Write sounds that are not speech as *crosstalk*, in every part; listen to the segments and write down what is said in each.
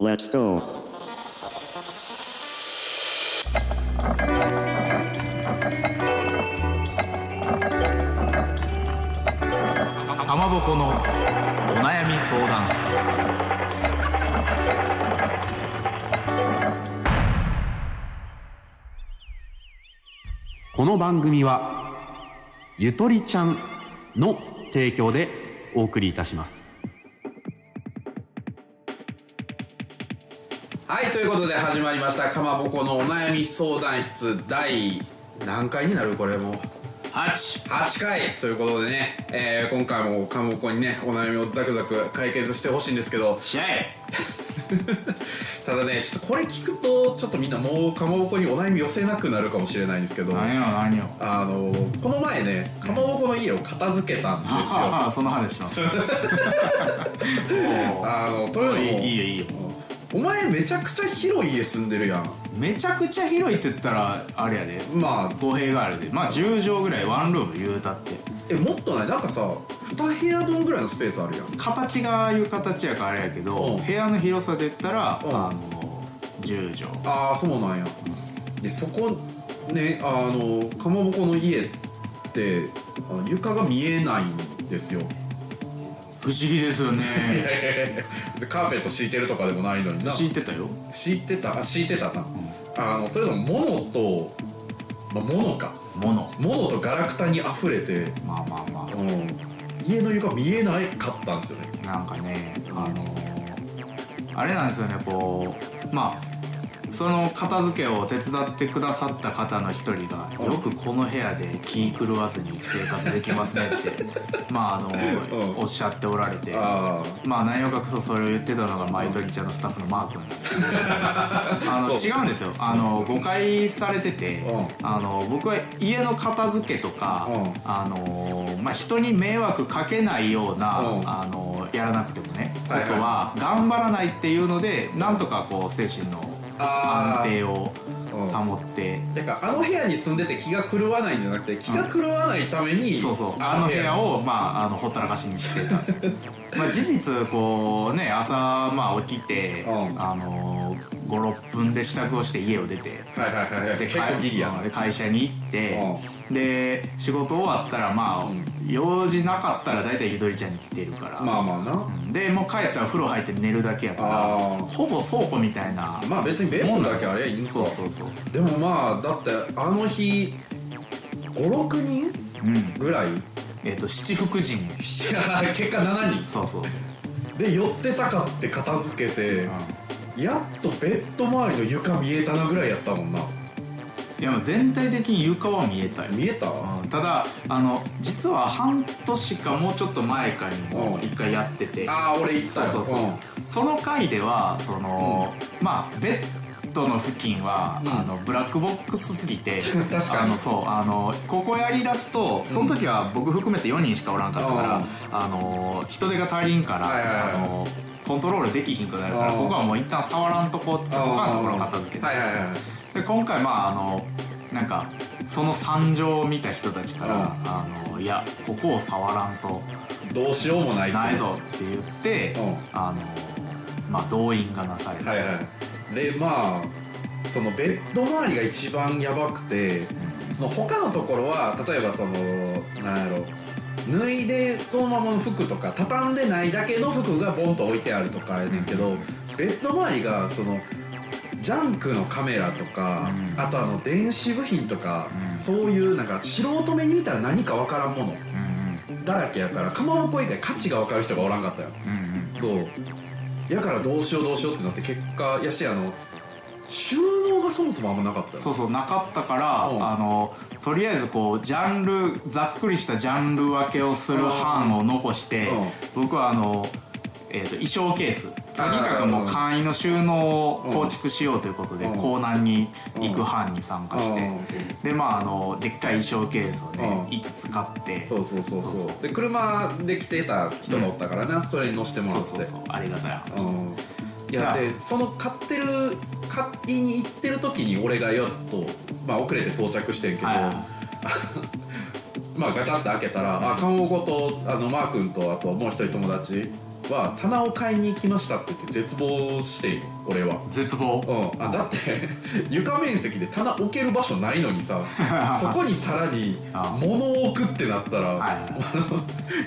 Let's go. かまぼこのお悩み相談室この番組はゆとりちゃんの提供でお送りいたしますことで始まりましたかまぼこのお悩み相談室第何回になるこれも。8 8回ということでね、えー今回もかまぼこにねお悩みをザクザク解決してほしいんですけど。試合。*laughs* ただねちょっとこれ聞くとちょっとみんなもうかまぼこにお悩み寄せなくなるかもしれないんですけど。何よ何よ。あのこの前ねかまぼこの家を片付けたんですよ。ああその話します *laughs* あのというのもいいいいよいいよお前めちゃくちゃ広い家住んでるやん。めちゃくちゃ広いって言ったらあれやで。まあ。語弊があるで。まあ10畳ぐらいワンルーム言うたって。えもっとない？なんかさ2部屋分ぐらいのスペースあるやん。形がいう形やからあれやけどうん。部屋の広さで言ったらあうん。の10畳。ああそうなんや。でそこねあのかまぼこの家ってあの床が見えないんですよ不思議ですよね。*laughs* カーペット敷いてるとかでもないのにな。敷いてたよ。敷いてた？あ敷いてたな、あのというのも物と、まあ、物か。物。物とガラクタに溢れて、まあまあまあ。うん、家の床見えないかったんですよね。なんかねあのあれなんですよねこうまあその片付けを手伝ってくださった方の一人がうん。よくこの部屋で気狂わずに生活できますねって *laughs* まああのうん。おっしゃっておられて。あまあ何を隠そうそれを言ってたのがマイトリちゃんのスタッフのマー君なんですけど。*laughs* あの違うんですよ。あの誤解されててうん。あの僕は家の片付けとかうん。あのまあ人に迷惑かけないようなうん。あのやらなくてもねことは頑張らないっていうのでなんとかこう精神の安定をうん保って。だからあの部屋に住んでて気が狂わないんじゃなくて気が狂わないために、そうそう。あの部屋をまああのほったらかしにしてた。*laughs* まあ事実こうね朝まあ起きてうん。あの56分で支度をして家を出てはいはいはいはい。で結構ギリや会社に行ってで仕事終わったらまあ用事なかったら大体ゆとりちゃんに来てるから。まあまあな、でもう帰ったら風呂入って寝るだけやからほぼ倉庫みたいなまあ別にベッドだけあればいいんですか。そうそうそう。でもまあだってあの日56人うんぐらい？えっ、と七福神。*laughs* 結果7そうそうそう。人で寄ってたかって片付けて、やっとベッド周りの床見えたなぐらいやったもんな。いや全体的に床は見えたよ。見えた、うんただあの実は半年かもうちょっと前かにもうん。一回やってて。ああ俺言ってたよ。そうそうそう、その回ではその、まあベッドの付近は、あのブラックボックスすぎて *laughs* 確かに。あのそうあのここやりだすとその時は僕含めて4人しかおらんかったから、うん。あの人手が足りんから、はいはいはい。あのコントロールできひんくなるからうん。ここはもう一旦触らんとこって他のところを片付けて。はいはいはい。で今回まああのなんかその惨状を見た人たちから、うん。あのいやここを触らんと。どうしようもないないぞって言って、うん。あのまあ動員がなされて、はいはい。でまあそのベッド周りが一番やばくてその他のところは例えばそのなんやろ脱いでそのままの服とか畳んでないだけの服がボンと置いてあるとかやねんけどベッド周りがそのジャンクのカメラとか、うん。あとあの電子部品とか、うん。そういうなんか素人目に見たら何かわからんものうんだらけやからかまぼこ以外価値が分かる人がおらんかったよ。そう。やからどうしようどうしようってなって結果やしあの収納がそもそもあんまなかったよそうそうなかったから、うん。あのとりあえずこうジャンルざっくりしたジャンル分けをする班を残して、僕はあの、えー、と衣装ケース。とにかくもう簡易の収納を構築しようということで、うん。港南に行く班に参加して、うん。でまああのでっかい衣装ケースをね、うん。5つ買って。そうそうそうそう。そうそうで車で来てた人がおったからな、それに乗せてもらって。そうそうそう。ありがたい話、うんいやでその買ってる買いに行ってる時に俺がやっと、まあ、遅れて到着してんけど、*laughs* まあガチャって開けたら、あ看護子とあのマー君とあともう一人友達は棚を買いに行きましたって言って絶望して俺は。絶望。うん、あだって *laughs* 床面積で棚置ける場所ないのにさ *laughs* そこにさらにあ物を置くってなったら、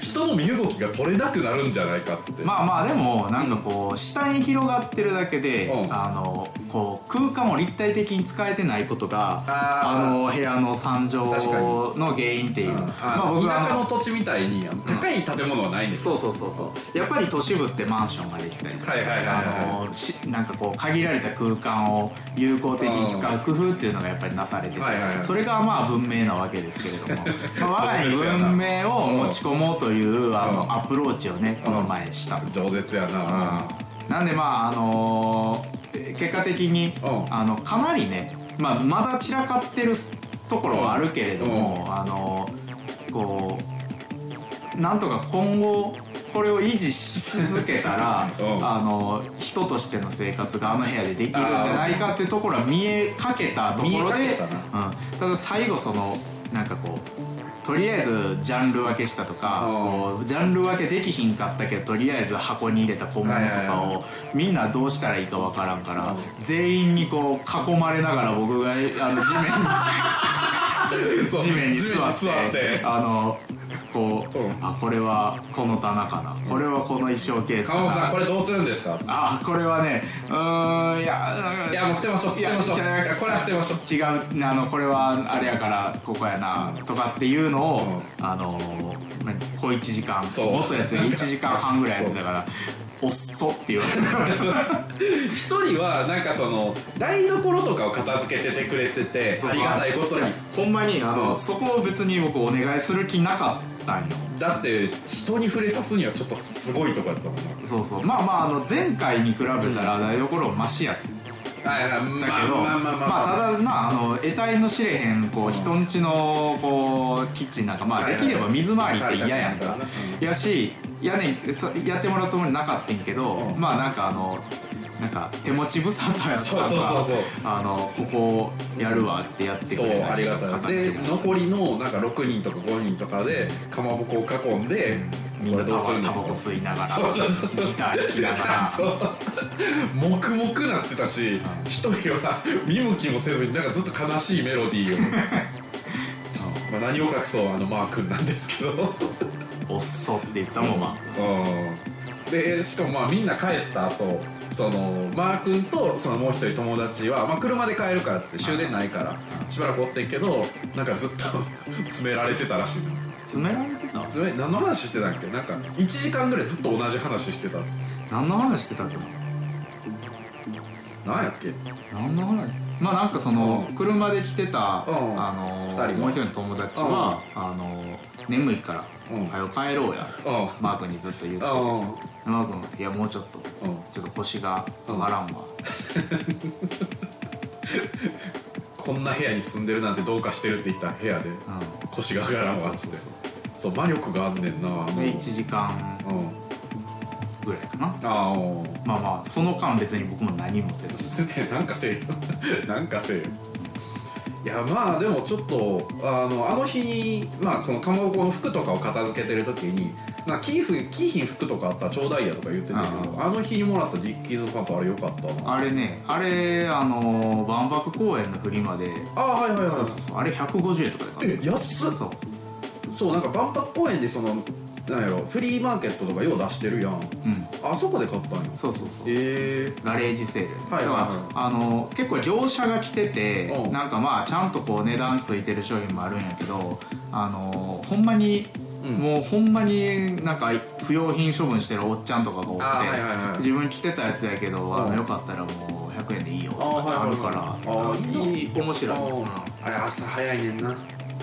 人の身動きが取れなくなるんじゃないかっつって、まあまあでもなんかこう下に広がってるだけで、うん。あのこう空間を立体的に使えてないことがあの部屋の惨状の原因っていう、うん。まあ僕は田舎の土地みたいに高い建物はないんですよ、そうそうそうそう。やっぱり都市部ってマンションができたりとかはいはいはいはい。あのしなんかこう限られた空間を有効的に使う工夫っていうのがやっぱりなされてて、それがまあ文明なわけですけれども、*laughs* まあ、我が家に文明を持ち込もうというあのうんアプローチをねこの前した。饒舌やな、なんでまああのー結果的にうん。あのかなりね、まあ、まだ散らかってるところはあるけれども、あのーこうなんとか今後これを維持し続けたら、うん。あの人としての生活があの部屋でできるんじゃないかっていうところは見えかけたところでうん、ただ最後そのなんかこうとりあえずジャンル分けしたとか、ジャンル分けできひんかったけどとりあえず箱に入れた小物とかをみんなどうしたらいいかわからんから、全員にこう囲まれながら僕があの地面に地面に座ってあのこう、うん。あこれはこの棚かな。これはこの衣装ケースか鎌本さんこなれどうするんですか？あこれはねうーんいやいやもう捨てましょう捨てましょう。これは捨てましょう。違うあのこれはあれやからここやなとかっていうのを、あのまあ小1時間そう。もっとやって1時間半ぐらいやってたからおっそって言われて一人はなんかその台所とかを片付けててくれててありがたいことに。ほんまにあの、うん。そこを別に僕お願いする気なかったんよ。だって人に触れさすにはちょっとすごいとこやったもんな。そうそう。まあまああの前回に比べたら台所マシやっだけど、まあまあまあまあまあ、ただなあの得体の知れへんこう人んちのこうキッチンなんかまあできれば水回りって嫌やんかやしやねやってもらうつもりなかったんけど、うん。まあなんかあのなんか手持ち無沙汰やったそうそうそうそう。あのここやるわっつってやってくそうれありがたい。で残りのなんか6人とか5人とかでかまぼこを囲んでみんなタバこれどうするんですか？タバコ吸いながらギター弾きながら。そう。黙々なってたし一人は見向きもせずになんかずっと悲しいメロディーを。*laughs* まあ何を隠そうあのマー君なんですけど。おっそって言ったもんまあうん。でしかもまあみんな帰った後そのマー君とそのもう一人友達は、まあ、車で帰るからっつって終電ないからしばらくおってんけどなんかずっと詰められてたらしい詰められてた？何の話してたんっけ？なんか1時間ぐらいずっと同じ話してた。何の話してたっけ？な何やっけ？何の話？まあなんかそのうん。車で来てた、うん。あの二人はもう一人の友達は、あの眠いからうん「はよ帰ろうや」うん。マー君にずっと言ってて。うん。マー君いやもうちょっとうん。ちょっと腰が上がらんわ、*laughs* こんな部屋に住んでるなんてどうかしてるって言った部屋で腰が上がらんわっつって。そう魔力があんねんな。あので1時間うん。ぐらいかな。ああまあまあその間別に僕も何もせず。失礼なんかせえよ。*laughs* なんかせえよ。いやまあでもちょっとあのあの日にまあそのかまぼこの服とかを片付けてる時になキーフキーヒン服とかあったらちょうだいやとか言ってたけどあの日にもらったディッキーズのパンツあれよかったな。あれねあれあの万博公園のフリマで。ああはいはいはい。そうそうそう。あれ150円とかで買った。え安っ。そうそう。なんか万博公園でそのなんやろフリーマーケットとかよう出してるやん。うん。あそこで買ったんや。そうそうそう。ええ。ガレージセール、はいはいはいだからあの結構業者が来ててうん。なんかまあちゃんとこう値段ついてる商品もあるんやけどあのほんまに、うんもうほんまになんか不用品処分してるおっちゃんとかが多くて、自分着てたやつやけど、あうん。のよかったらもう100円でいいよとかあるからいい面白い、あれ朝早いねんな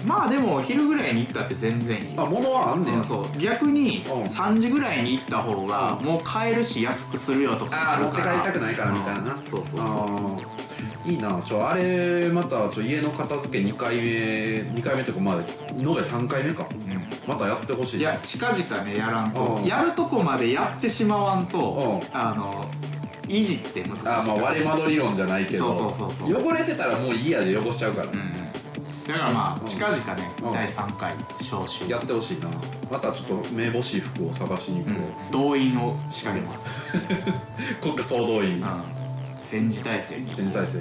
まあでも昼ぐらいに行ったって全然いいあ物はあんねんうんそう。逆にうん。3時ぐらいに行った方がもう買えるし安くするよとかああ持って帰りたくないからみたいな、うん。そうそうそう。あー。いいなちょあれまたちょ家の片付け2回目2回目っていうかまあ延べ3回目か。うん。またやってほしいいや近々ねやらんと。うん。やるとこまでやってしまわんとうん。あの維持って難しいあーまあ割れ窓理論じゃないけど。そうそうそうそう。汚れてたらもういいやで汚しちゃうから、うんだからまあ近々ねうん。第3回招集。やってほしいな。またちょっとめぼしい服を探しに行こう、動員を仕掛けます。*laughs* 国家総動員。うん。戦時体制に。戦時体制。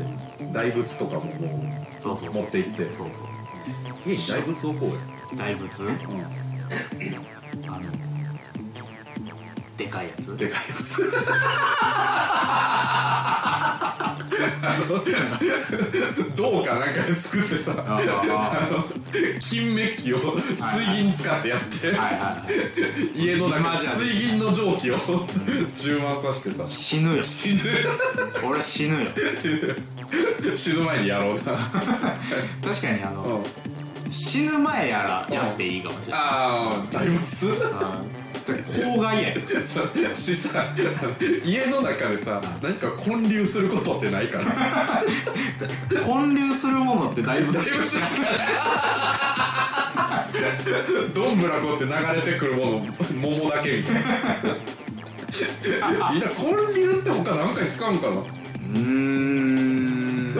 大仏とかももそうそう持って行って。そうそう。う家に大仏置こうよ、大仏？うん、あのでかいやつ。でかいやつ *laughs* あの銅かなんかで作ってさああの金メッキを水銀使ってやって家の中水銀の蒸気を充満させてさ。死ぬよ。死ぬ俺死ぬよ。死ぬ前にやろうな。*laughs* 確かにあのうん。死ぬ前やらやっていいかもしれない。ああ大仏？うんだって公害やよそうしさ家の中でさ何か混流することってないから。混流するものって大仏大仏しかないどんぶらこって流れてくるもの桃だけみたいな。いや混流って他何かに使うんかな。うーん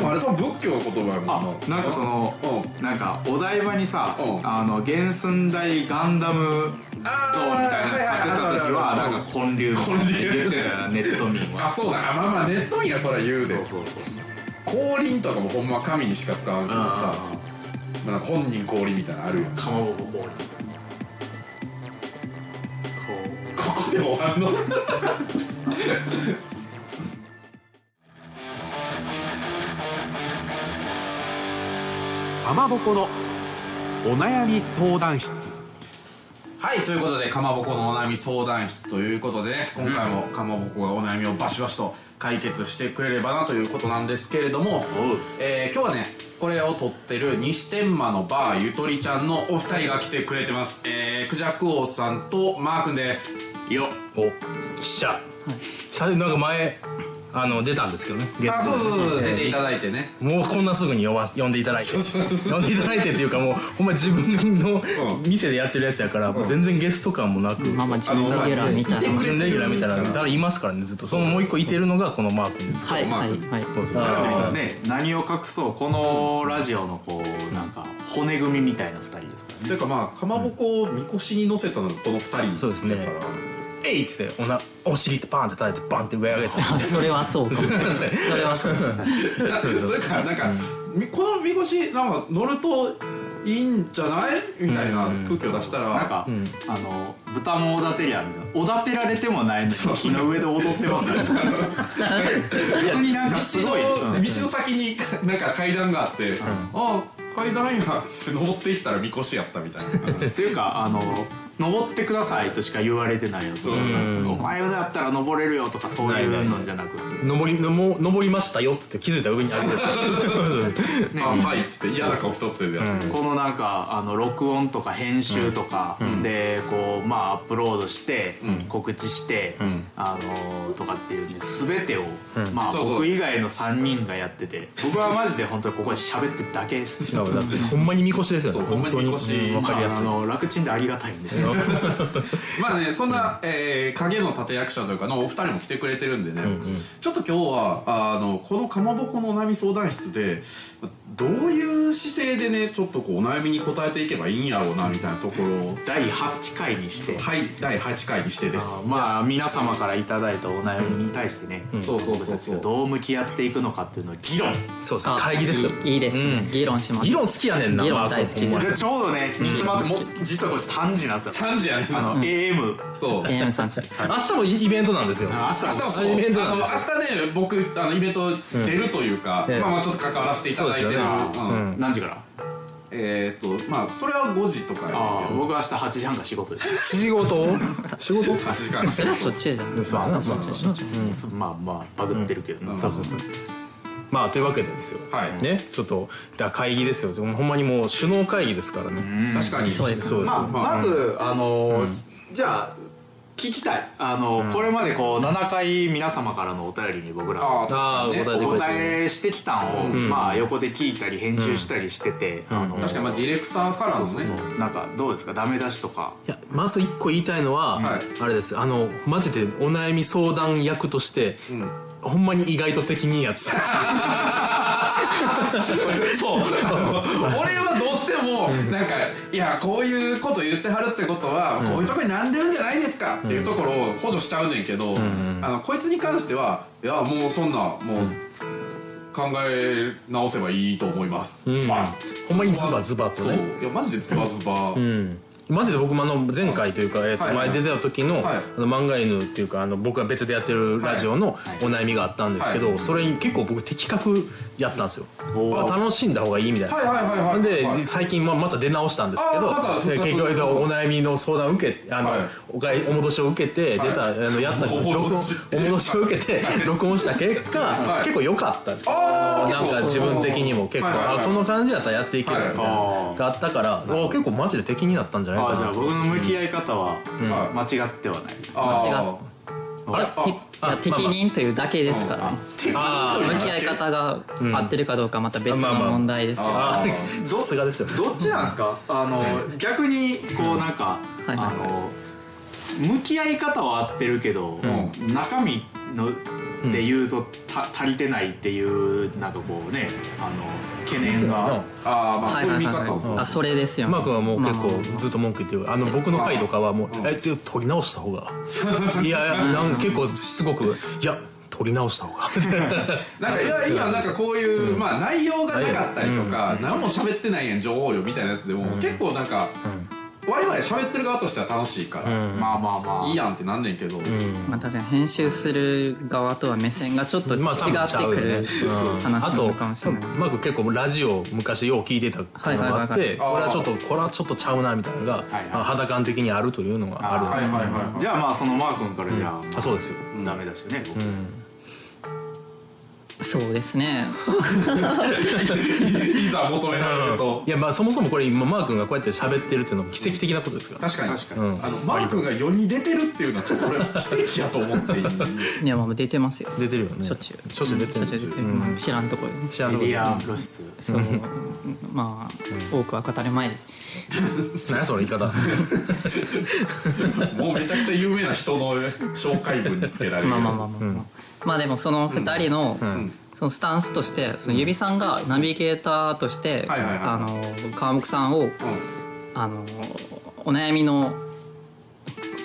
あれ多分仏教の言葉やもあんな。なんかそのうなんかお台場にさうん。あの原寸大ガンダム像みたいなの建てた時はなんか混流みた言ってたよなネット民は。あそうだまあまあネットにはそりゃ言うで。そうそうそう。降臨とかもほんま神にしか使わんけどさ、まあ、なんか本人降臨みたいなのあるやん。かまぼこ氷こここで終わんの？かまぼこのお悩み相談室。はいということでかまぼこのお悩み相談室ということでね今回もかまぼこがお悩みをバシバシと解決してくれればなということなんですけれども、えー今日はねこれを撮ってる西天満のバーゆとりちゃんのお二人が来てくれてます。えー、クジャク王さんとマー君です。うよお記者社でなんか前あの出たんですけどねゲあストそうそうそう出ていえただいてね。ーもうこんなすぐに呼ば呼んでいただいて。呼んでいただいてっていうかもうほんま自分のうん。店でやってるやつやから、もう全然ゲスト感もなく、まあまあ準レギュラーみたいな。準レギュラーみたいなの。誰いますからねずっとそのもう一個いてるのがこのマー君です。はいまあはいはい。そうそうあね何を隠そうこのラジオのこうなんか骨組みみたいな二人ですからね。というかまあかまぼこをみこしに乗せたのがこの二人そうですね。だからえいっつっておなお尻ってパンって叩いてバンって上上げて。あ *laughs* それはそうかも。それはそうかも。だからなんか、みこのみこしなんか乗るといいんじゃないみたいな空気を出したら、なんか、あの豚もおだてりゃみたいなおだてられてもないのに木の上で踊ってます別になんかすごい、道の先になんか階段があって、ああ階段やっつって登っていったらみこしやったみたいな。っていうかあの登ってくださいとしか言われてないよそうお前だったら登れるよとかそういうのじゃなく。て登り登りましたよっつって気づいたら上にある。*laughs* あはいっつって嫌な顔一つでこのなんかあの録音とか編集とかでこうまあアップロードして告知してあのとかっていうね全てをまあそうそう。僕以外の3人がやってて僕はマジで本当にここで喋ってるだけです。ほんまにみこしですよねほんまにみこし本当にうんわかりやすいまあ楽ちんでありがたいんですよ *laughs* まあねそんな、えー影の立役者というかのお二人も来てくれてるんでね、ちょっと今日はあのこのかまぼこのお悩み相談室でどういう姿勢でねちょっとこうお悩みに答えていけばいいんやろうなみたいなところを。第8回にして。はい第8回にしてです。あまあ皆様からいただいたお悩みに対してね、そうそうそうそう僕たちがどう向き合っていくのかっていうのを議論。そうですねあ会議ですよ。いいですね。議論します。議論好きやねんな議論大好きです。でちょうどね煮詰まってもう実はこれ3時なんですよ。3時やねあの、AM そう。AM さんち明日もイベントなんですよ。あ明日明日もイベントあの明なんです日ね僕あのイベント出るというか、ええまあまあちょっと関わらせていただいてる、そうん。何時から？えーっとまあそれは5時とかやけど。僕は明日8時半が仕事です。仕事？*laughs* 仕事？8時間。それはしょっちじゃん。そうそうそうそう。まあまあバグってるけど、そうそうそう。まあというわけでですよ。はい。ね？ちょっとだ会議ですよ。ほんまにもう首脳会議ですからね。確かに。そうです。そうです。まあ、まず、あのじゃあ聞きたい。あの、これまでこう7回皆様からのお便りに僕らああ確かにね。あーお答えしてきたんを、まあ横で聞いたり編集したりしてて、あの確かにまあディレクターからのね。そうそうなんかどうですか？ダメ出しとか。いやまず一個言いたいのは、はい。あれです。あのマジでお悩み相談役として、ほんまに意外と的にやってたそう。俺 *laughs* はどうしてもなんかいやこういうこと言ってはるってことはこういうとこに並んでるんじゃないですかっていうところを補助しちゃうねんけどあのこいつに関してはいやもうそんなもう考え直せばいいと思います。ファン。ほんまにズバズバとね。そう。いやマジでズバズバマジで僕もあの前回というか、えっと前出てた時の,、はい。あの漫画犬っていうかあの僕が別でやってるラジオのお悩みがあったんですけど、はい。それに結構僕的確やったんですよ。楽しんだ方がいいみたいな、はいはいはいはい。で、はい。最近ままた出直したんですけど結局お悩みの相談を受けあの、はい。おかいお戻しを受けて、出たあのやったお録音お戻しを受けて録音した結果、はい。結構良かったんですなんか自分的にも結構、あこの感じだったらやっていけるみたいなはいがあったから、お結構マジで敵になったんじゃないあじゃあ僕の向き合い方はは間違ってはない、あ間違っーあれ？ていや適任というだけですから。ね向き合い方が合ってるかどうかまた別の問題ですよ。ああさすがですよ。どっちなんですか？あの逆にこうなんか、はいあの向き合い方は合ってるけど、中身ので言うと、た足りてないっていうなんかこうねあの懸念が、あーまあそういう見はいはい。はい方をする。あそれですよマー君はもう結まあ構ずっと文句言ってる。あの僕の回とかはもう「えちょっと取り直した方が」*laughs* いやいやなんか結構しつこく「いや取り直した方が」*laughs* なんかいや今なんかこういう、まあ内容がなかったりとか、何も喋ってないやん情報量みたいなやつでも、結構なんか、我々喋ってる側としては楽しいから、まあまあまあいいやんってなんねんけど、まあ確かに編集する側とは目線がちょっと違ってくる話あとなのかもしれない。マー君結構ラジオ昔よう聞いてたのがあってはいはいはいはい。これはちょっとこれはちょっとちゃうなみたいなのがはいまあ肌感的にあるというのがある。はいはいはいはいじゃあまあそのマー君からじゃあ、あそうですよ。ダメですよね、僕そうですね。*laughs* いざ求められると。いやまあそもそもこれ今マー君がこうやって喋ってるっていうのも奇跡的なことですから。確かに。確かに。うん。あのマー君が世に出てるっていうのはちょっと俺は奇跡やと思っていい。*laughs* いやまあ出てますよ。出てるよね。しょっちゅう。しょっちゅう出てる。しょっちゅう出てる。まあ知らんところでね。知らんとこで露出。そう。まあ多くは語る前に。*laughs* 何やその言い方。もうめちゃくちゃ有名な人の紹介文につけられるまあまあまあまあ、まあまあでもその2人の、そのスタンスとしてその指さんがナビゲーターとして、川木さんを、あのお悩みの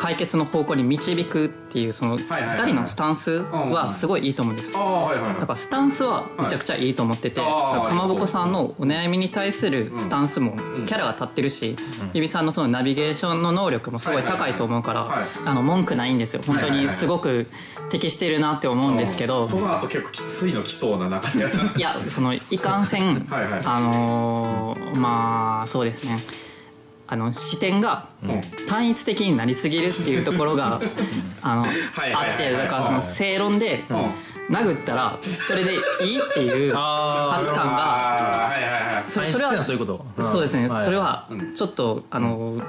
解決の方向に導くっていうそのはいはいはい2人のスタンスはすごいいいと思うんです。だからスタンスはめちゃくちゃいいと思ってて、かまぼこさんのお悩みに対するスタンスもキャラが立ってるし、指さんのそのナビゲーションの能力もすごい高いと思うから、あの文句ないんですよ。本当にすごく適してるなって思うんですけど、この後結構きついの来そうな中で。いやそのいかんせんあのーまあそうですねあの視点が単一的になりすぎるっていうところが *laughs* あのあってだからその正論で殴ったらそれでいいっていう価値観がああはいはいはい。それそれはそういうこと。そうですね。はいそれはちょっとあの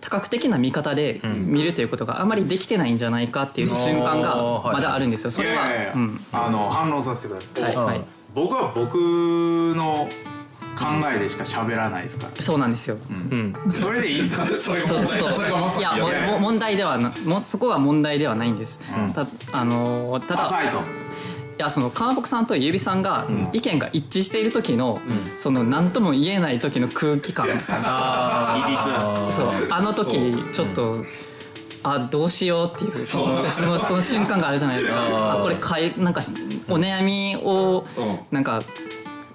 多角的な見方で見るということがあまりできてないんじゃないかっていう瞬間がまだあるんですよ。それは。あの反論させてください。僕は僕の考えでしか喋らないですから、そうなんですよ。それでいいですかそれが問題。そう。そうそれがまさにいややばいもも問題ではなもそこは問題ではないんです、たあのーただ浅いと。いやその川北さんと指さんが意見が一致している時の、その何とも言えない時の空気感あ比率そう。あの時ちょっと、あどうしようっていうそのそのその瞬間があるじゃないですか。*laughs* あこれかいなんかお悩みをうん。なんか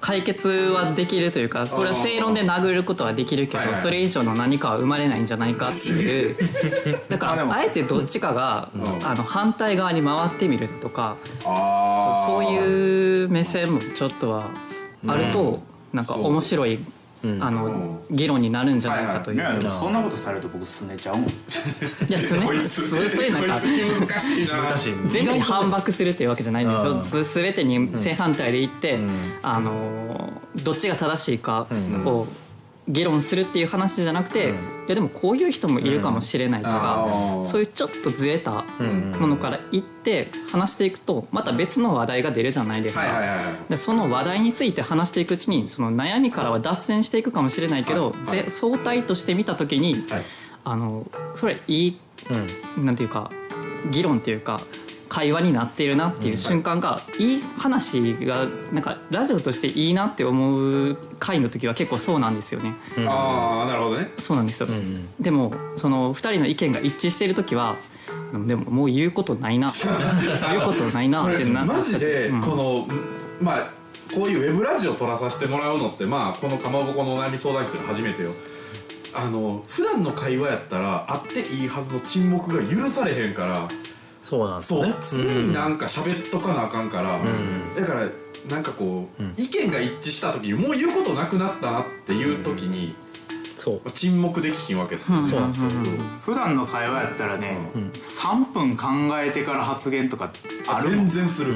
解決はできるというかそれは正論で殴ることはできるけどそれ以上の何かは生まれないんじゃないかっていう。*laughs* だからあえてどっちかがあの反対側に回ってみるとかあそういう目線もちょっとはあるとなんか面白いあの議論になるんじゃないかという。いやでもそんなことされると僕すねちゃうもん。いや *laughs* すねこいつそうそういうなんか難しいな難しい全部に反駁するっていうわけじゃないんですよ。す全てに正反対で言って、あのどっちが正しいかを議論するっていう話じゃなくて、いやでもこういう人もいるかもしれないとか、あー。そういうちょっとずれたものから言って話していくとまた別の話題が出るじゃないですか。でその話題について話していくうちにその悩みからは脱線していくかもしれないけど、はいはいぜ相対として見た時に、はい。あのそれいい、なんていうか議論っていうか会話になっているなっていう瞬間が、いい話がなんかラジオとしていいなって思う回の時は結構そうなんですよね。ああなるほどね。そうなんですよ、でもその2人の意見が一致している時はでももう言うことないな。言うことないなってなマジでう。ん。この、まあこういうウェブラジオ撮らさせてもらうのってまあこのかまぼこのお悩み相談室が初めてよ。あの普段の会話やったらあっていいはずの沈黙が許されへんからそうなんですそう。常になんか喋っとかなあかんから、だからなんかこう、意見が一致した時にもう言うことなくなったなっていう時に、そう。沈黙できひんわけですよ、そうなんですよ。普段の会話やったらね、3分考えてから発言とかああるもん。全然する、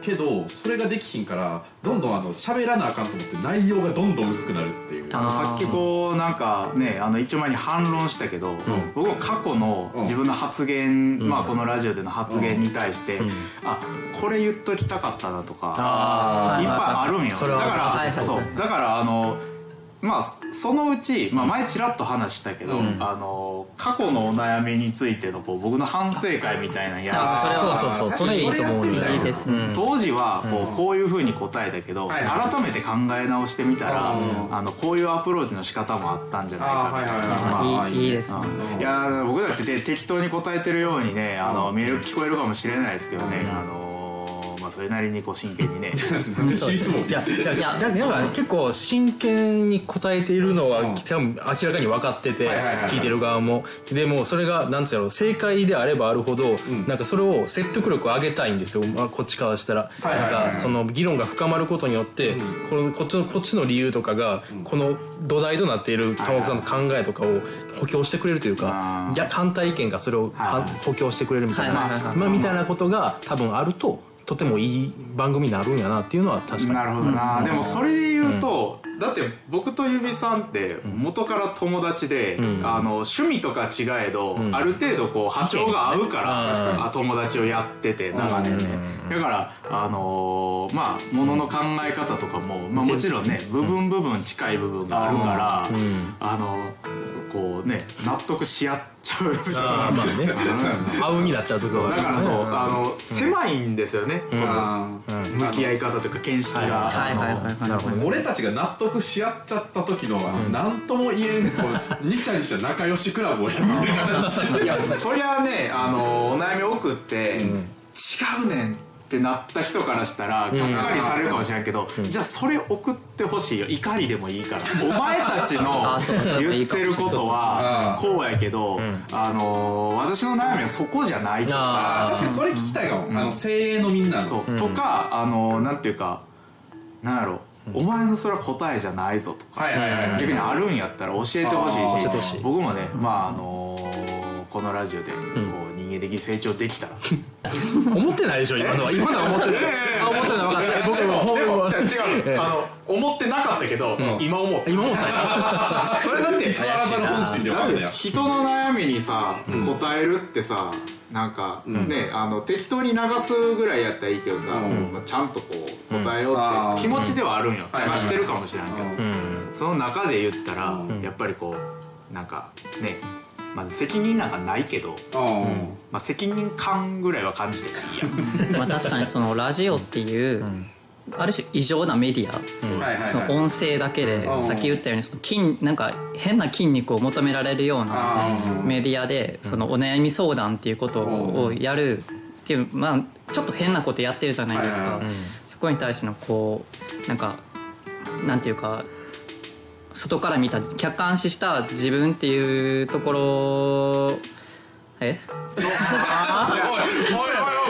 けどそれができひんからどんどんあの喋らなあかんと思って内容がどんどん薄くなるっていう。あのさっきこうなんかねあの一応前に反論したけど、僕は過去の自分の発言、まあこのラジオでの発言に対して、あこれ言っときたかったなとか、いっぱいあるんよ。だから、そう。だからあのまあそのうち、まあ、前ちらっと話したけど、あの過去のお悩みについてのこう僕の反省会みたいなのやる。あそれはそうそうそうそれいいと思う。いいですね。当時はこうこういうふうに答えたけど、はいはい。改めて考え直してみたら、あのこういうアプローチの仕方もあったんじゃないかあーはいはいはいですね。いや僕だってて適当に答えてるようにねあの見える聞こえるかもしれないですけどね、あのまあそれなりにこう真剣にね。*laughs* いやいやだから結構真剣に答えているのは多分明らかに分かってて聞いてる側も。でもそれがなんつうやろう正解であればあるほどなんかそれを説得力を上げたいんですよ。まあこっちからしたら。はいはいはいなんかその議論が深まることによってこのこっちのこっちの理由とかがこの土台となっている鎌岡さんの考えとかを補強してくれるというかいや反対意見がそれをは補強してくれるみたいない。まあみたいなことが多分あるととてもいい番組になるんやなっていうのは確かに。なるほどな、でもそれで言うと、だって僕と指さんって元から友達で、あの趣味とか違えど、ある程度こう波長が合うから、あ友達をやってて長年ね、だからあのーまあものの考え方とかも、まあ、もちろんね部分部分近い部分があるから、あのこうね納得し合っちゃうあーまあね。合うになっちゃうところだからそう、あの狭いんですよね、向き合い方というか見識が、はいはいはい。はいはい俺たちが納得し合っちゃった時の何とも言えんこうにちゃにちゃ仲良しクラブをやってる感じ。いやそりゃねあのお悩み送って、違うねん。ってなった人からしたらがっかりされるかもしれないけど、じゃあそれ送ってほしいよ。怒りでもいいから。お前たちの *laughs* 言ってることはこうやけど、あの私の悩みはそこじゃないとかあ確かにそれ聞きたいかも、あの精鋭のみんなの。そう、とかあのなんていうかなんやろ。お前のそれは答えじゃないぞとか、逆にあるんやったら教えてほしいし僕もねまああのこのラジオで的に成長できたら、*laughs* 思ってないでしょ今のは。*laughs* 今のは思ってない。あ思ってない。分かった。僕もほんま。じゃあ違う、*laughs* あの思ってなかったけど、今思う今思ったよ。それだって偽らざる本心で分かるんだよ人の悩みにさ、答えるってさなんか、ねあの適当に流すぐらいやったらいいけどさ、まあちゃんとこう答えようって気持ちではあるんよ、はい邪魔してるかもしれんけどさ、その中で言ったら、やっぱりこうなんかねまあ責任なんかないけど、うん。まあ、責任感ぐらいは感じていいや。*laughs* まあ確かにそのラジオっていう、ある種異常なメディア、はいはいはい。その音声だけで、うん。さっき言ったようにその筋なんか変な筋肉を求められるようなメディアでそのお悩み相談っていうことをやるっていうまあちょっと変なことやってるじゃないですか、はいはいはい。そこに対してのこうなんかなんていうか外から見た客観視した自分っていうところえ？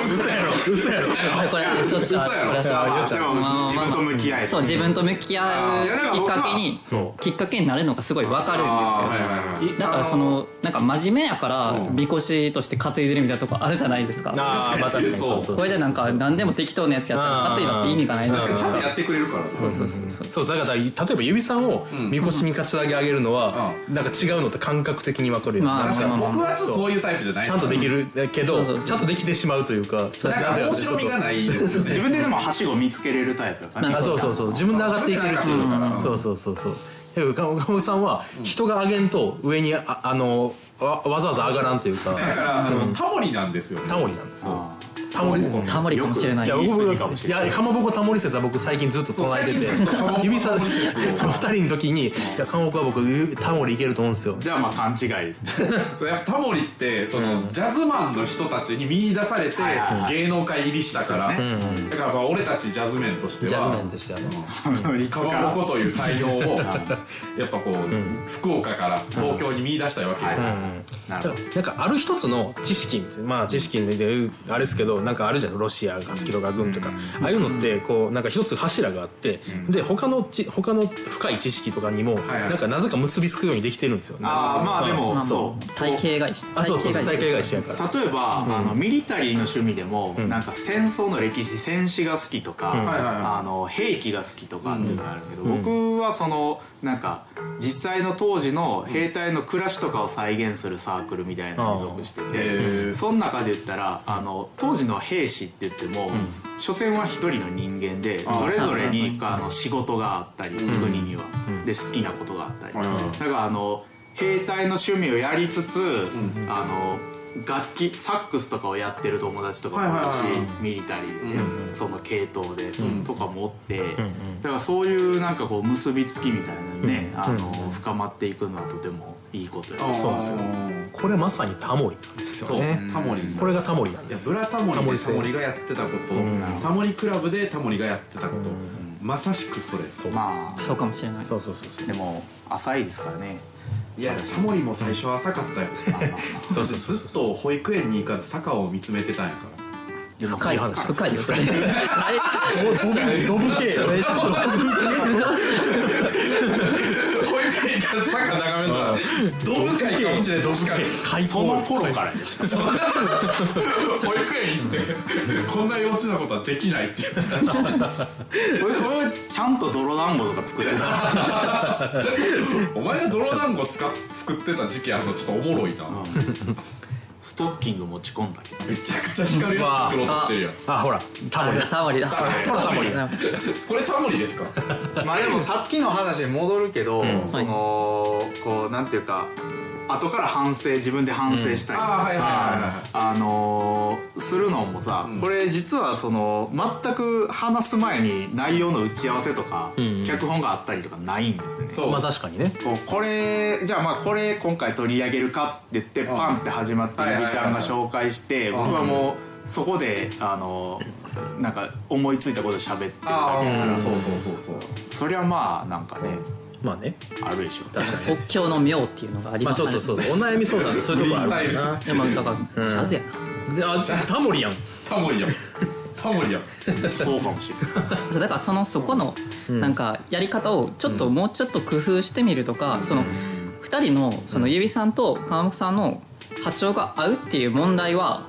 嘘やろ。嘘やろ。これこれそっち嘘やろ。自分と向き合い。そう自分と向き合うきっかけにそきっかけになるのがすごいわかるんですよ。だからそのなんか真面目やからみこしとして担いでるみたいなとこあるじゃないですか。確かに。そうそうこれでなんか何でも適当なやつやったら担いだって意味がないですかちゃんとやってくれるからそうそうそう。そうだから例えば指さんをみこしに担ぎ上げるのはなんか違うのって感覚的に分かるよまあなんか確かに僕はちょっとそういうタイプじゃない。ちゃんとできるけどちゃんとできてしまうというかなんか面白みがないですよね。自分ででもはしご見つけれるタイプやか。らねあそうそうそう。自分で上がっていけるっていうかそうそうそうそう。で岡本さんは人が上げんと上にああのわわざわざ上がらんというか。だからあのタモリなんですよね。タモリなんですよ。タタモリタモリかもしれない。いや僕ぎかもしれないいやかまぼこタモリ説は僕最近ずっと唱えてて。*laughs* 指さタモリ説をそう二人の時にいやかまぼこは僕タモリいけると思うんですよ。じゃあまあ勘違いです。*laughs* ねやっぱタモリってその、ジャズマンの人たちに見出されて芸能界入りしたから、だからまあ俺たちジャズメンとしてはジャズメンとしてはね。か。まぼこという才能を *laughs* やっぱこう、福岡から東京に見出したいわけよ、はい。はいなるほど。なんかある一つの知識まあ知識であれですけどなんかあるじゃんロシアが好きとか軍とか。ああいうのってこうなんか一つ柱があってで他のち他の深い知識とかにもはいなんかなぜか結びつくようにできてるんですよね。ああまあでもまあそう。体系外しあそうそうそう体系外ししやから。例えば、あのミリタリーの趣味でも、なんか戦争の歴史戦士が好きとか、はいはいはい。あの兵器が好きとかっていうのがあるけど、僕はそのなんか実際の当時の兵隊の暮らしとかを再現するサークルみたいなのに属してへてー。その中で言ったらあの当時の兵士って言っても、所詮は一人の人間でそれぞれにあの仕事があったり、国には、で好きなことがあったり、だからあの兵隊の趣味をやりつつ、あの楽器サックスとかをやってる友達とかもいるし、ミリタリーで、その系統で、とかもおって、だからそういうなんかこう結びつきみたいなのね、あの深まっていくのはとてもいいことや、そうなんですよ。これまさにタモリなんですそうよねタモリ。これがタモリなんいやですブラタモリタモリ性でタモリがやってたこと、タモリクラブでタモリがやってたこと、まさしくそれ。まあそうかもしれない。そうそうそうそう。でも浅いですからね。いやタモリも最初は浅かったよそうそうそう。ずっと保育園に行かず坂を見つめてたんやから。深い話。深いよそれ？ドブ系保育園から坂眺めたらどう深いかもしれない確かに開その頃からでしょ保育園行ってこんな幼稚なことはできないって言ってたし俺俺ちゃんと泥団子とか作ってたお前が泥団子使っ作ってた時期あるのちょっとおもろいな、ストッキング持ち込んだけど。めちゃくちゃ光るやつ作ろうとしてるやん。あほらタモリ。だタモリだ。タモリ。これタモリですか？まあでもさっきの話に戻るけど、そのこうなんていうか後から反省自分で反省したりとあのーするのもさ、これ実はその全く話す前に内容の打ち合わせとか、脚本があったりとかないんですよね。そう。まあ確かにね。こうこれじゃあまあこれ今回取り上げるかって言ってパンって始まってゆりちゃんが紹介して僕はもうそこであのなんか思いついたこと喋ってるだけだあから。あそうそうそうそう。そりゃまあなんかねまあね。あるでしょ。確かに。即興の妙っていうのがありまあますねちょっとそうお悩み相談でそういうとこある。からなでもだからシャズやであタモリやん。タモリやん。タモリやん。そうかもしれない。な *laughs* そうだからそのそこのなんかやり方をちょっともうちょっと工夫してみるとかその2人のその指さんと川本さんの波長が合うっていう問題は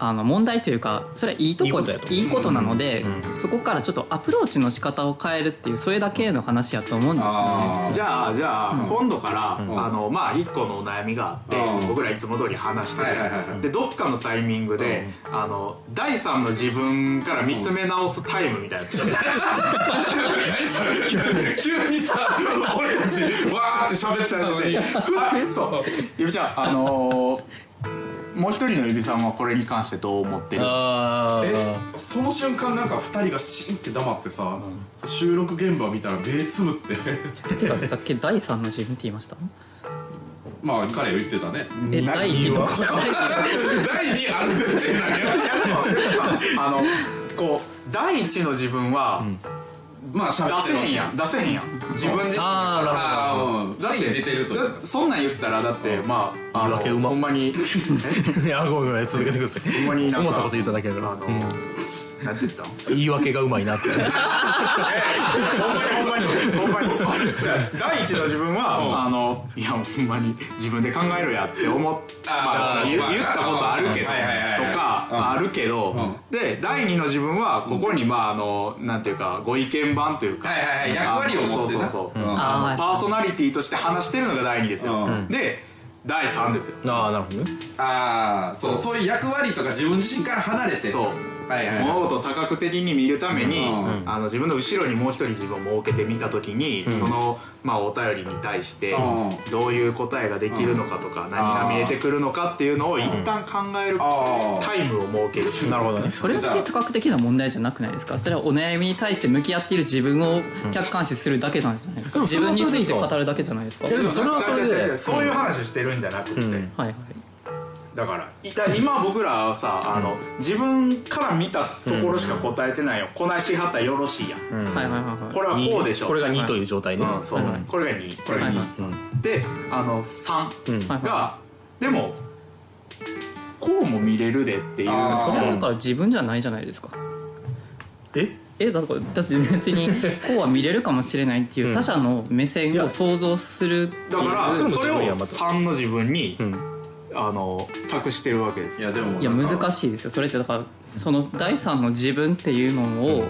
あの問題というかそれはいいとこいいことやといいことなのでそこからちょっとアプローチの仕方を変えるっていうそれだけの話やと思うんですよね。あじゃあじゃあ、今度から、あのまあ一個のお悩みがあって、うん。僕らいつも通り話してでどっかのタイミングで、あの第三の自分から見つめ直すタイムみたいな *laughs* 急にさ俺たちわーって喋ってたのにあそう。ゆびちゃんあのーもう一人のゆびさんはこれに関してどう思ってる？あえその瞬間なんか二人がシンって黙ってさ、収録現場見たら目つぶって。て *laughs* かさっき第三の自分って言いました？まあ彼言ってたね。第二の？*laughs* 第2ある前提だけど。*laughs* あのこう第一の自分はまあ喋って出せへんやん。出せへんやん。自分自身。あーなるほど。ああうん常に出てると。だそんなん言ったらだってまああの言い訳うまほんまに。*laughs* いやごめんごめん続けてください。ほんまになんか思ったこと言っただけだから。あの、うんなんて言ったの？言い訳がうまいなって。*laughs* ほんまにほんまにほんまに。じゃあ第一の自分は、あのいやほんまに自分で考えろやって思っまあ、言ったことあるけど、とか、あるけど、で第二の自分はここにまああのなんていうかご意見番というか、はいはいはい役割を持ってな。そうそうそう、パーソナリティとして話してるのが第二ですよ、うん。で第三ですよ。ああなるほどね。ああそう。そういう役割とか自分自身から離れて。そう物事を多角的に見るために、うん。あの自分の後ろにもう一人自分を設けてみた時に、その、まあ、お便りに対してうん。どういう答えができるのかとか、何が見えてくるのかっていうのを一旦考えるタイムを設ける。なるほどね。それは多角的な問題じゃなくないですか？それはお悩みに対して向き合っている自分を客観視するだけなんじゃないですか、自分について語るだけじゃないですか？でもそれはそれで。そういう話してるんじゃなくて、うん。はいはいだからいだ今僕らはさあの自分から見たところしか答えてないよ、こないしはったらよろしいやん、はいはいはいはい。これはこうでしょ。これが2という状態ね。うん、そう、はいはいこれが2これが2、はいはい。であの3はいが、はでもこうも見れるでっていう。あー。それはだから自分じゃないじゃないですか。え？えだからだって別に *laughs* こうは見れるかもしれないっていう他者の目線を想像するっていう。だからそれもそれを自分やまた3の自分に、んあの託してるわけです。いやでも。いや難しいですよ。それってだからその第三の自分っていうのを、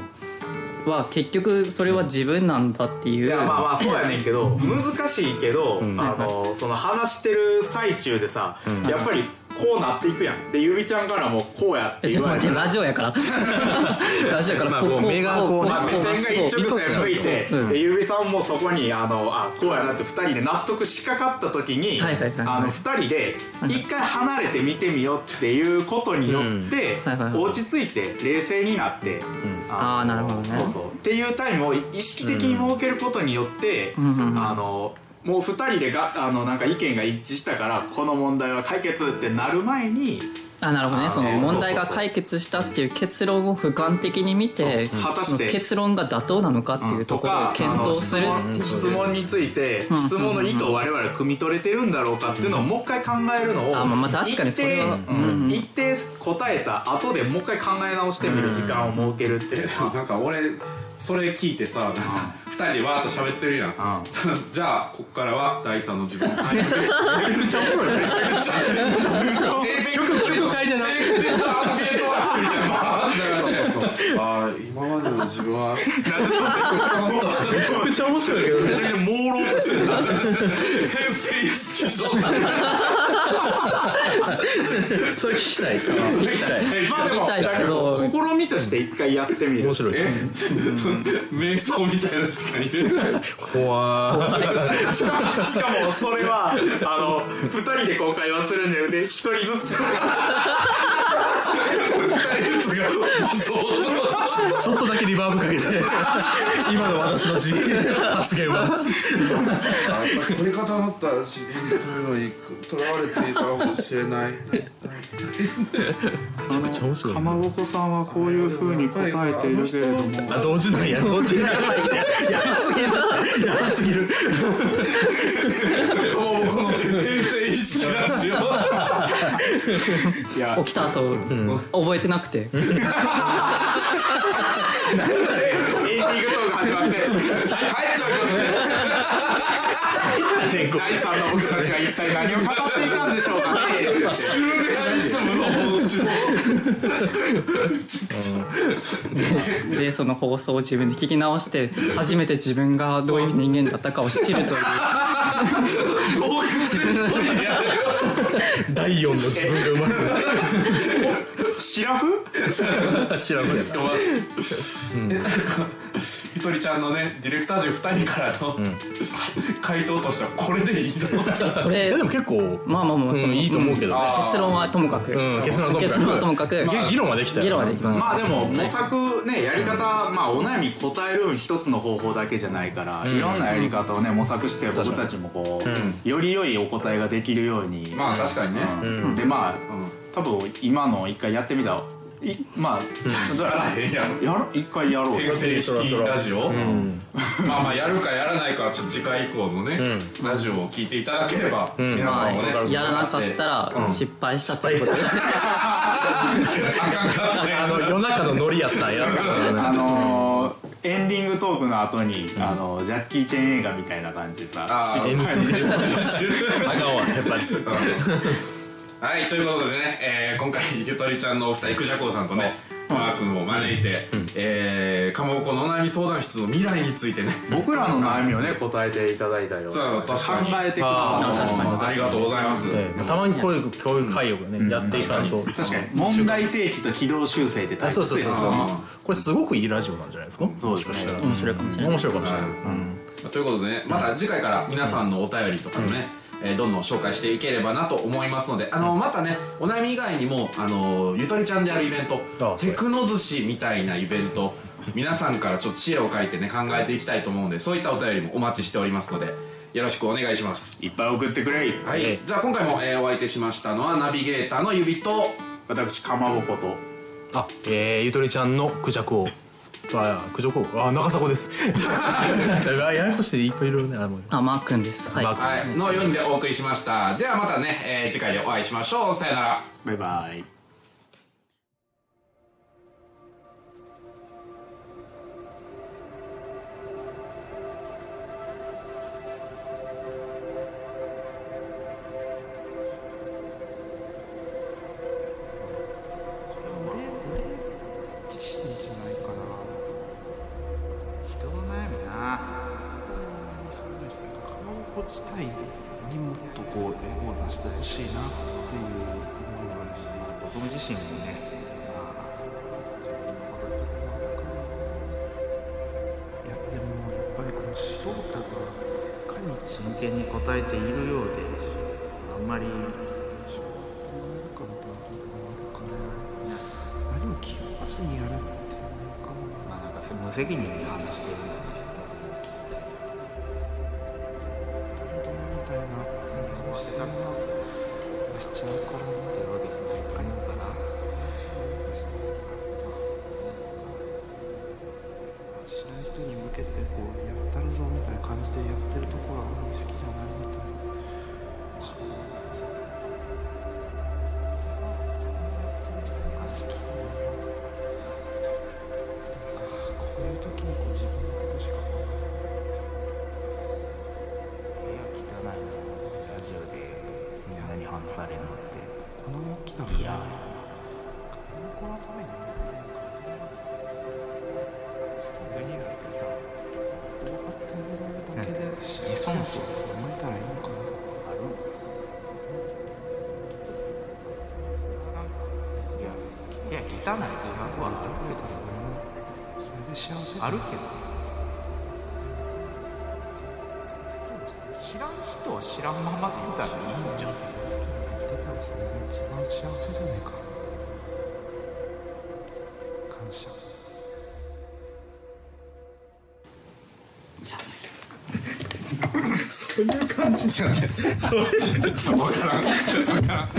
は結局それは自分なんだっていう。いやまあまあそうやねんけど難しいけど、あのその話してる最中でさ、やっぱりこうなっていくやんでゆびちゃんからもこうやって言われたらラジオやから。*laughs* ラジオやからまあこう目がこうまあ、目線が一直線向いて、うん。でゆびさんもそこにあのあこうやなって2人で納得しかかった時に、はいはいはい。はいあの2人で一回離れて見てみようっていうことによって、落ち着いて冷静になって、あーなるほどね。そうそう。っていうタイムを意識的に設けることによって、んうんうん。あのもう2人でがあのなんか意見が一致したからこの問題は解決ってなる前にあなるほどね。そのね問題が解決したっていう結論を俯瞰的に見て果たして結論が妥当なのかっていうところを検討するあの質問質問についてん。質問の意図を我々汲み取れてるんだろうかっていうのをもう一回考えるのをあまあまあ確かにそれは一定うん。一定答えた後でもう一回考え直してみる時間を設けるっていう。の *laughs* はなんか俺それ聞いてさなんか二人でわーっと喋ってるやん、じゃあこっからは第三の自分を変えるめちちゃおもろい。めちゃくちゃ曲曲書いてな。いみたいなああ今までの自分はめちゃくちゃ面白いけどね。めちゃくちゃ朦朧としてる変性意識症それ聞きたい。聞きたい。まあでも聞きたいけど試みとして一回やってみる。面白い。瞑想みたいなしか入れない。ほわー。しかもしかもそれはあの二人でこう会話するんじゃなくて一人ずつ *laughs* ちょっとだけリバーブかけて *laughs* 今の私の自発言は。取り方だったら自分というのにとらわれていたかもしれない。めちゃくちゃ面白いかまぼこさんはこういう風に答えているけれども。あ同時なんや。同時なんややばすぎる。やばすぎる。この変起きた後、覚えてなくて。*laughs* エンディングトーク始まって「はいはい」ということで第三の僕たちは一体何を語っていたんでしょうかね。リスムの方でその放送を自分で聞き直して初めて自分がどういう人間だったかを知るという *laughs* 第4の自分が生まれ *laughs* シラフ？る知らんやひとりちゃんのねディレクター陣2人からの、回答としてはこれでいいの？これでも結構まあまあまあその、うんいいと思うけどね。結論はともかく、うん結論はともかく。結論はともかく、議議論はできたよ議論はできます。まあでも模索ねやり方まあお悩み答える一つの方法だけじゃないからいろんなやり方をね模索して僕たちもこうより良いお答えができるように。まあ確かにね、うん。でまあ多分今の一回やってみたいまあやろ一回やろう。変性意識ラジオ、まあまあやるかやらないかはちょっと次回以降のね、ラジオを聞いていただければ、皆さんもね、やらなかったら失敗したってことで、あかんかったやあの夜中のノリやったんやあのーエンディングトークの後に、あのジャッキー・チェン映画みたいな感じでさあ *laughs* あかんわやっぱりはい、ということでね、えー今回ゆとりちゃんのお二人クジャコウさんとねマー君を招いて、えーえー、かまぼこのお悩み相談室の未来についてね。僕らの悩みをね答えていただいたよそう確かに考えてくださあった。ありがとうございます、ええたまにこういう教育会をね、やっていかん。と確かに。問題提起と軌道修正って大あ切そうそうそうそう。あこれすごくいいラジオなんじゃないですか？そうですね。面白いかもしれない面白いかもしれないです、ということでねまた次回から皆さんのお便りとかもね、えーどんどん紹介していければなと思いますのであのまたねお悩み以外にもあのゆとりちゃんでやるイベントテクノ寿司みたいなイベント皆さんからちょっと知恵を借りてね考えていきたいと思うんでそういったお便りもお待ちしておりますのでよろしくお願いします。いっぱい送ってくれ。はい、ええ。じゃあ今回も、えーお相手しましたのはナビゲーターの指と私かまぼこと。あえー、ゆとりちゃんのクジャク王あクジャク王あ中迫です。あ *laughs* ややこしいいっぱいいるねあもうあマー君です。はい。はい、の4人でお送りしました。ではまたね、えー次回でお会いしましょう。さよなら。バイバイ知らない人に向けてこうやったるぞみたいな感じでやってるところはあんまり好きじゃないみたいな汚い自覚はあるけどさそれで幸せあるけど知らん人は知らんままでいたらいいんじゃん生きてたらそれが一番幸せじゃねえか感謝そういう感じじゃねそうい。う感じ分からん分からん